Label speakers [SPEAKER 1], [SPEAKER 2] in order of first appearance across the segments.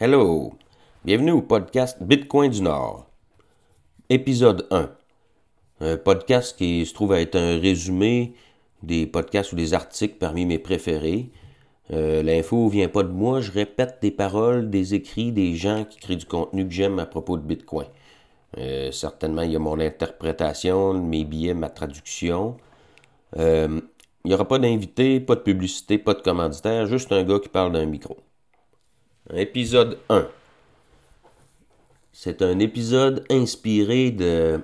[SPEAKER 1] Hello! Bienvenue au podcast Bitcoin du Nord. Épisode 1. Un podcast qui se trouve à être un résumé des podcasts ou des articles parmi mes préférés. Euh, L'info vient pas de moi, je répète des paroles, des écrits des gens qui créent du contenu que j'aime à propos de Bitcoin. Euh, certainement, il y a mon interprétation, mes billets, ma traduction. Euh, il n'y aura pas d'invité, pas de publicité, pas de commanditaire, juste un gars qui parle d'un micro. Épisode 1. C'est un épisode inspiré de,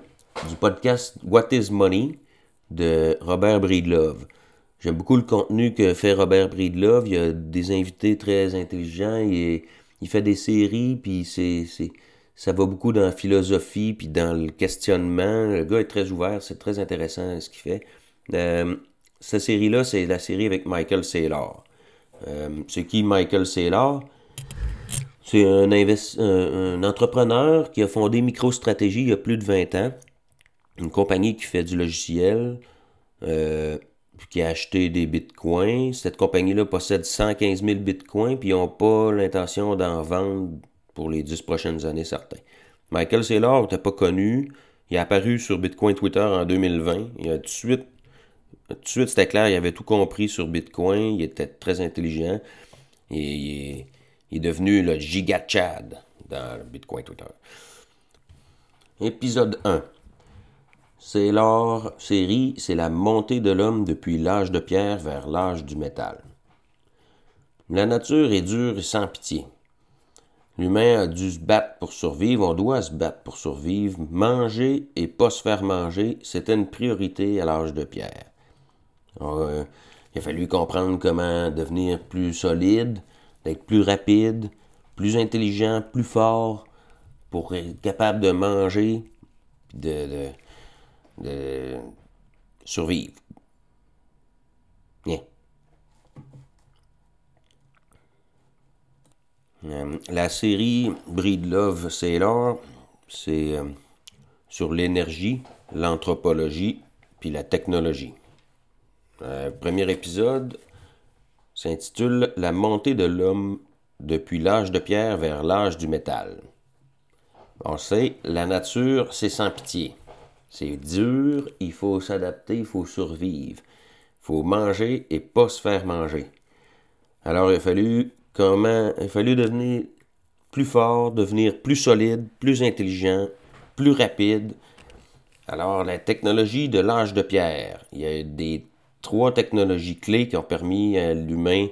[SPEAKER 1] du podcast What is Money de Robert Breedlove. J'aime beaucoup le contenu que fait Robert Breedlove. Il a des invités très intelligents. Il, il fait des séries, puis c'est, ça va beaucoup dans la philosophie, puis dans le questionnement. Le gars est très ouvert, c'est très intéressant ce qu'il fait. Euh, cette série-là, c'est la série avec Michael Saylor. Euh, c'est qui Michael Saylor? C'est un, entrepreneur qui a fondé MicroStratégie il y a plus de 20 ans. Une compagnie qui fait du logiciel, euh, qui a acheté des bitcoins. Cette compagnie-là possède 115 000 bitcoins, puis ils n'ont pas l'intention d'en vendre pour les 10 prochaines années, certains. Michael Saylor n'était pas connu. Il est apparu sur Bitcoin Twitter en 2020. Il a tout de suite, c'était clair, il avait tout compris sur Bitcoin. Il était très intelligent. Il est devenu le Giga Chad dans le Bitcoin Twitter. Épisode 1. C'est leur série, c'est la montée de l'homme depuis l'âge de pierre vers l'âge du métal. La nature est dure et sans pitié. L'humain a dû se battre pour survivre, on doit se battre pour survivre. Manger et pas se faire manger, c'était une priorité à l'âge de pierre. Euh, il a fallu comprendre comment devenir plus solide, d'être plus rapide, plus intelligent, plus fort pour être capable de manger, de, de, survivre. Bien. Euh, la série Breedlove Sailor, c'est euh, sur l'énergie, l'anthropologie, puis la technologie. Euh, premier épisode, s'intitule La montée de l'homme depuis l'âge de pierre vers l'âge du métal. On sait, la nature, c'est sans pitié. C'est dur, il faut s'adapter, il faut survivre. Il faut manger et pas se faire manger. Alors il a fallu comment il a devenir plus fort, devenir plus solide, plus intelligent, plus rapide. Alors la technologie de l'âge de pierre, il y a des trois technologies clés qui ont permis à l'humain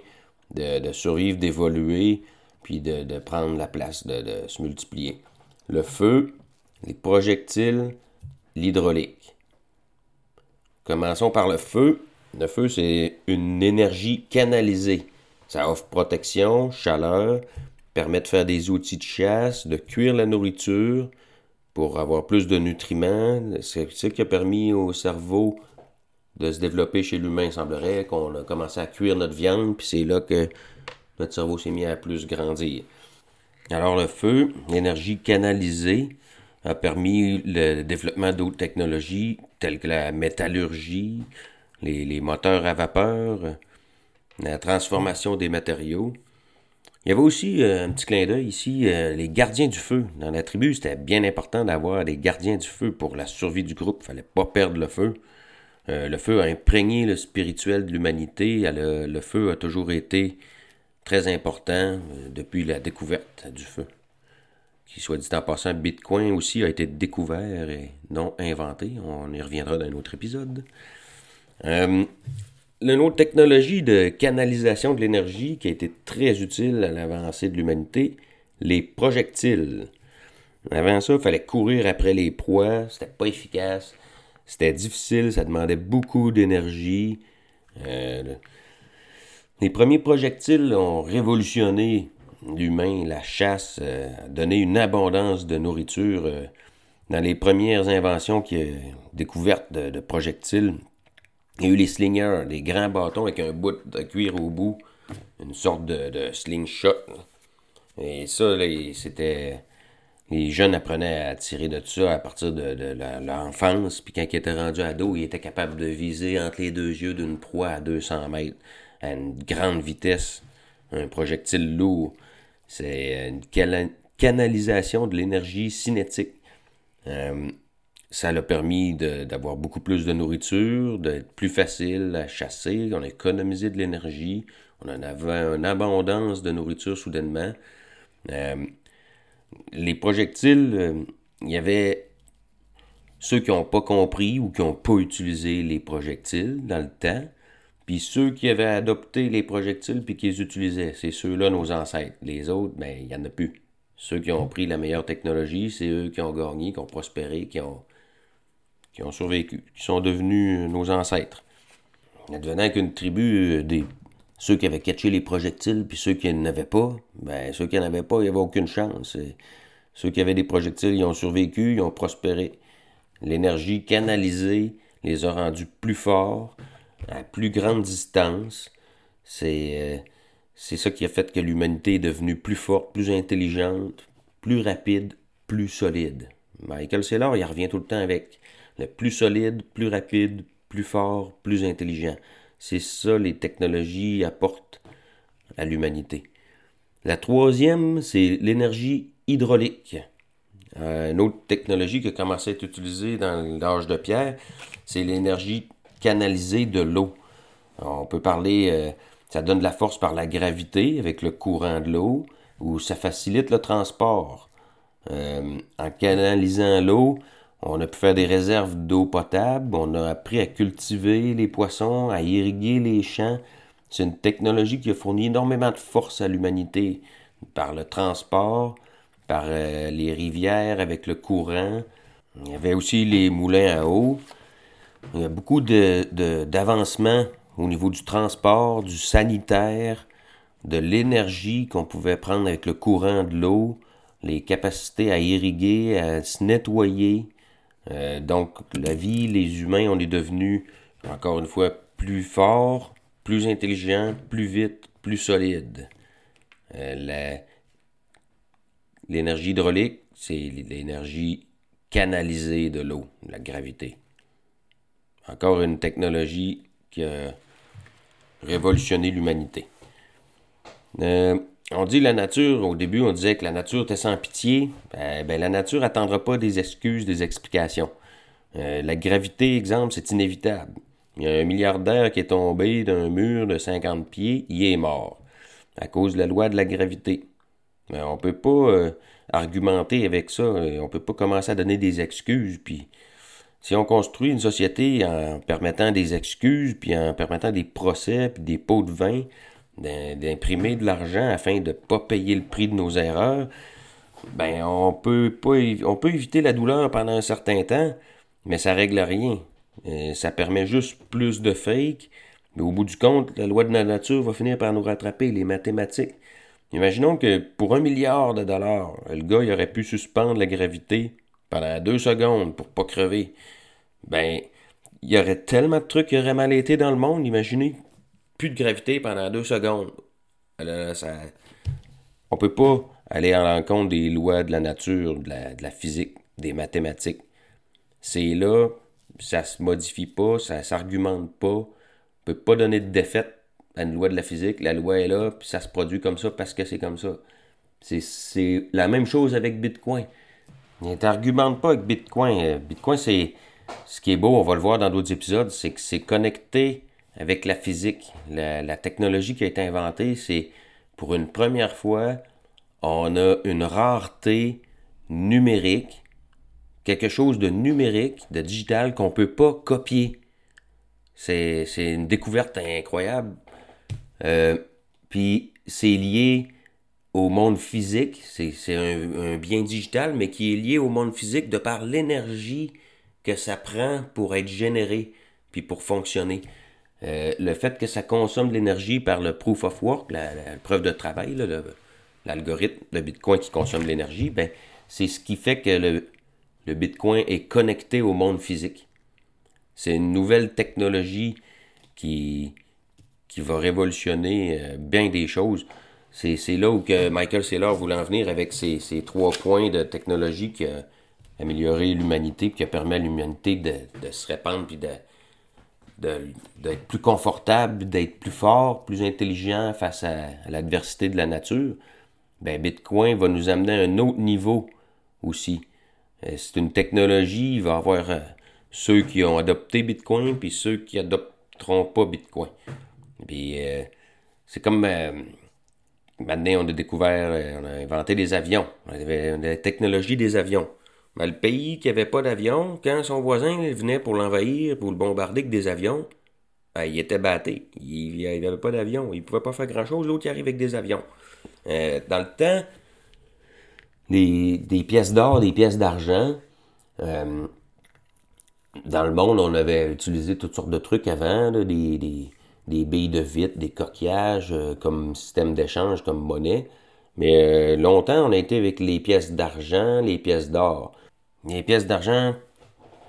[SPEAKER 1] de, survivre, d'évoluer, puis de, prendre la place, de, se multiplier. Le feu, les projectiles, l'hydraulique. Commençons par le feu. Le feu, c'est une énergie canalisée. Ça offre protection, chaleur, permet de faire des outils de chasse, de cuire la nourriture pour avoir plus de nutriments. C'est ce qui a permis au cerveau de se développer chez l'humain. Il semblerait qu'on a commencé à cuire notre viande, puis c'est là que notre cerveau s'est mis à plus grandir. Alors le feu, l'énergie canalisée, a permis le développement d'autres technologies telles que la métallurgie, les, moteurs à vapeur, la transformation des matériaux. Il y avait aussi euh, un petit clin d'œil ici, euh, les gardiens du feu. Dans la tribu, c'était bien important d'avoir des gardiens du feu pour la survie du groupe. Il fallait pas perdre le feu. Euh, le feu a imprégné le spirituel de l'humanité. Le, feu a toujours été très important euh, depuis la découverte du feu. Qui soit dit en passant, Bitcoin aussi a été découvert et non inventé. On y reviendra dans un autre épisode. Euh, une autre technologie de canalisation de l'énergie qui a été très utile à l'avancée de l'humanité, les projectiles. Avant ça, il fallait courir après les proies, c'était pas efficace. C'était difficile, ça demandait beaucoup d'énergie. Euh, les premiers projectiles ont révolutionné l'humain, la chasse, euh, donné une abondance de nourriture. Euh, dans les premières inventions qui découvertes de, projectiles, il y a eu les slingers, des grands bâtons avec un bout de cuir au bout, une sorte de, de slingshot. Et ça, c'était les jeunes apprenaient à tirer de ça à partir de, l'enfance. Puis quand ils étaient rendus ados, ils étaient capables de viser entre les deux yeux d'une proie à 200 mètres, à une grande vitesse, un projectile lourd. C'est une canalisation de l'énergie cinétique. Euh, ça l'a permis d'avoir beaucoup plus de nourriture, d'être plus facile à chasser, on a économisé de l'énergie, on en avait une abondance de nourriture soudainement. Euh, les projectiles, euh, il y avait ceux qui n'ont pas compris ou qui n'ont pas utilisé les projectiles dans le temps, puis ceux qui avaient adopté les projectiles puis qui les utilisaient. C'est ceux-là nos ancêtres. Les autres, ben, il n'y en a plus. Ceux qui ont pris la meilleure technologie, c'est eux qui ont gagné, qui ont prospéré, qui ont, qui ont survécu, qui sont devenus nos ancêtres. Advenant qu'une tribu, euh, des, ceux qui avaient catché les projectiles, puis ceux qui n'avaient pas, ben, ceux qui n'en avaient pas, il n'y avait aucune chance. ceux qui avaient des projectiles, ils ont survécu, ils ont prospéré. L'énergie canalisée les a rendus plus forts, à plus grande distance. C'est euh, c'est ça qui a fait que l'humanité est devenue plus forte, plus intelligente, plus rapide, plus solide. Michael Saylor, il revient tout le temps avec le plus solide, plus rapide, plus fort, plus intelligent. C'est ça les technologies apportent à l'humanité. La troisième, c'est l'énergie hydraulique. Euh, une autre technologie qui a commencé à être utilisée dans l'âge de pierre, c'est l'énergie canalisée de l'eau. On peut parler, euh, ça donne de la force par la gravité avec le courant de l'eau, ou ça facilite le transport. Euh, en canalisant l'eau, on a pu faire des réserves d'eau potable, on a appris à cultiver les poissons, à irriguer les champs. C'est une technologie qui a fourni énormément de force à l'humanité par le transport, par euh, les rivières avec le courant. Il y avait aussi les moulins à eau. Il y a beaucoup d'avancements de, au niveau du transport, du sanitaire, de l'énergie qu'on pouvait prendre avec le courant de l'eau, les capacités à irriguer, à se nettoyer. Euh, donc la vie, les humains, on est devenus, encore une fois, plus forts, plus intelligents, plus vite, plus solides. Euh, L'énergie hydraulique, c'est l'énergie canalisée de l'eau, la gravité. Encore une technologie qui a révolutionné l'humanité. Euh, on dit la nature, au début on disait que la nature était sans pitié. Ben, ben la nature n'attendra pas des excuses, des explications. Euh, la gravité, exemple, c'est inévitable. Il y a un milliardaire qui est tombé d'un mur de 50 pieds, il est mort, à cause de la loi de la gravité. On on peut pas euh, argumenter avec ça. Euh, on peut pas commencer à donner des excuses. Puis si on construit une société en permettant des excuses, puis en permettant des procès, puis des pots de vin, d'imprimer de l'argent afin de ne pas payer le prix de nos erreurs, ben on peut pas on peut éviter la douleur pendant un certain temps, mais ça règle rien. Euh, ça permet juste plus de fake. Mais au bout du compte, la loi de la nature va finir par nous rattraper, les mathématiques. Imaginons que pour un milliard de dollars, le gars aurait pu suspendre la gravité pendant deux secondes pour pas crever. Ben, il y aurait tellement de trucs qui auraient mal été dans le monde, imaginez. Plus de gravité pendant deux secondes. Alors, ça... On peut pas aller en l'encontre des lois de la nature, de la, physique, des mathématiques. C'est là, ça se modifie pas, ça s'argumente pas. On peut pas donner de défaite une loi de la physique, la loi est là, puis ça se produit comme ça parce que c'est comme ça. C'est la même chose avec Bitcoin. Ne t'argumente pas avec Bitcoin. Euh, Bitcoin, c'est ce qui est beau, on va le voir dans d'autres épisodes, c'est que c'est connecté avec la physique. La, technologie qui a été inventée, c'est pour une première fois, on a une rareté numérique, quelque chose de numérique, de digital qu'on ne peut pas copier. C'est une découverte incroyable. Euh, puis c'est lié au monde physique, c'est un, bien digital, mais qui est lié au monde physique de par l'énergie que ça prend pour être généré, puis pour fonctionner. Euh, le fait que ça consomme de l'énergie par le proof of work, la, preuve de travail, l'algorithme, le, Bitcoin qui consomme de l'énergie, ben, c'est ce qui fait que le, le Bitcoin est connecté au monde physique. C'est une nouvelle technologie qui, qui va révolutionner euh, bien des choses. C'est là où que Michael Saylor voulait en venir avec ces, trois points de technologie qui a amélioré l'humanité, qui a permis à l'humanité de, se répandre, puis d'être plus confortable, d'être plus fort, plus intelligent face à, l'adversité de la nature. ben Bitcoin va nous amener à un autre niveau aussi. Euh, c'est une technologie, il va y avoir euh, ceux qui ont adopté Bitcoin puis ceux qui adopteront pas Bitcoin. Puis euh, c'est comme maintenant on a découvert, on a inventé des avions, on avait la technologie des avions. Mais le pays qui n'avait pas d'avion, quand son voisin venait pour l'envahir, pour le bombarder avec des avions, ben, il était batté. Il n'avait pas d'avion. Il ne pouvait pas faire grand-chose. L'autre, il arrive avec des avions. dans le temps, des, pièces d'or, des pièces d'argent. Euh, dans le monde, on avait utilisé toutes sortes de trucs avant, des, billes de vitre, des coquillages euh, comme système d'échange, comme monnaie. Mais euh, longtemps, on a été avec les pièces d'argent, les pièces d'or. Les pièces d'argent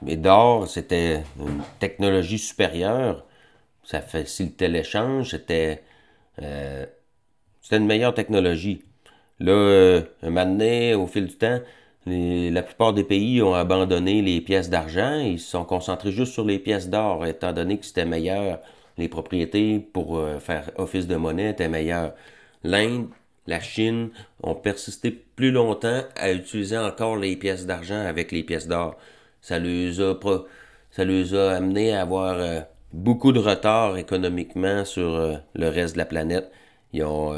[SPEAKER 1] et d'or, c'était une technologie supérieure. Ça facilitait l'échange, c'était, c'était une meilleure technologie. Là, euh, un moment au fil du temps, la plupart des pays ont abandonné les pièces d'argent ils se sont concentrés juste sur les pièces d'or, étant donné que c'était meilleur. Les propriétés pour euh, faire office de monnaie étaient meilleures. L'Inde, la Chine ont persisté plus longtemps à utiliser encore les pièces d'argent avec les pièces d'or. Ça les a, ça les a amené à avoir euh, beaucoup de retard économiquement sur le reste de la planète. ils ont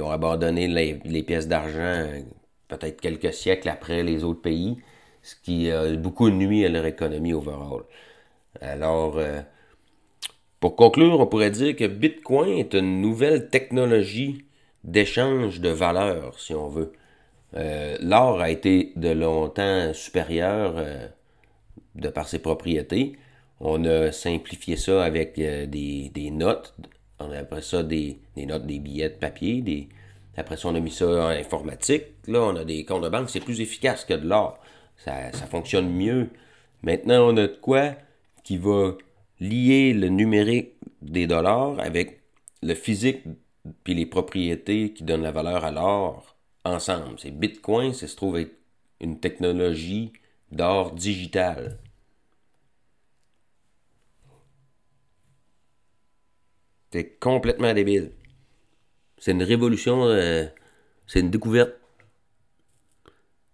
[SPEAKER 1] ont abandonné les, pièces d'argent euh, peut-être quelques siècles après les autres pays, ce qui a beaucoup nuit à leur économie overall. Alors, euh, pour conclure, on pourrait dire que Bitcoin est une nouvelle technologie d'échange de valeurs, si on veut. Euh, l'or a été de longtemps supérieur de par ses propriétés. On a simplifié ça avec des, des, notes on a après ça des, notes, des billets de papier. Après ça, on a mis ça en informatique. Là, on a des comptes de banque. C'est plus efficace que de l'or. Ça, fonctionne mieux. Maintenant, on a de quoi qui va lier le numérique des dollars avec le physique puis les propriétés qui donnent la valeur à l'or ensemble. C'est Bitcoin, ça se trouve être une technologie d'or digital. C'est complètement débile. C'est une révolution, euh, c'est une découverte.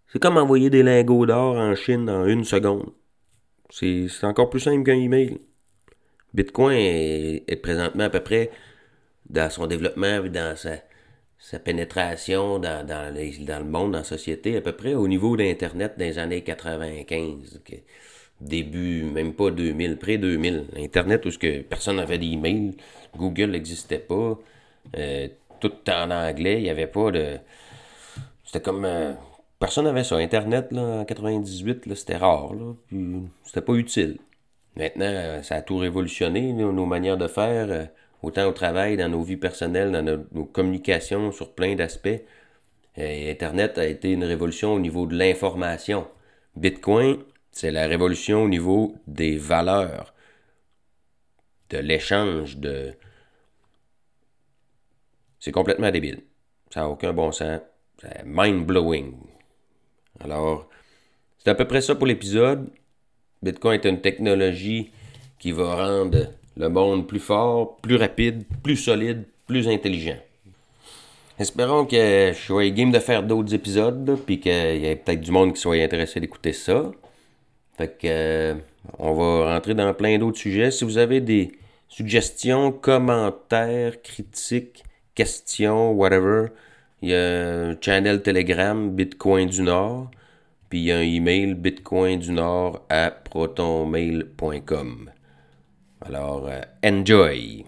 [SPEAKER 1] C'est comme envoyer des lingots d'or en Chine en une seconde. C'est encore plus simple qu'un email. Bitcoin est, présentement à peu près dans son développement, dans sa, pénétration dans, dans, le monde, dans la société, à peu près au niveau d'Internet des années 95 début, même pas 2000, près 2000. Internet où ce que personne n'avait d'email, Google n'existait pas, euh, tout en anglais, il n'y avait pas de... C'était comme... Euh, personne n'avait ça. Internet, là, en 98, c'était rare, là, puis c'était pas utile. Maintenant, euh, ça a tout révolutionné, nos manières de faire, autant au travail, dans nos vies personnelles, dans nos, communications, sur plein d'aspects. Internet a été une révolution au niveau de l'information. Bitcoin, c'est la révolution au niveau des valeurs, de l'échange, de... C'est complètement débile. Ça n'a aucun bon sens. C'est mind-blowing. Alors, c'est à peu près ça pour l'épisode. Bitcoin est une technologie qui va rendre le monde plus fort, plus rapide, plus solide, plus intelligent. Espérons que je sois game de faire d'autres épisodes, puis qu'il y ait peut-être du monde qui soit intéressé d'écouter ça. Fait que euh, on va rentrer dans plein d'autres sujets. Si vous avez des suggestions, commentaires, critiques, questions, whatever, il y a un channel Telegram Bitcoin du Nord, puis il y a un email bitcoin du Nord à protonmail.com. Alors, euh, enjoy!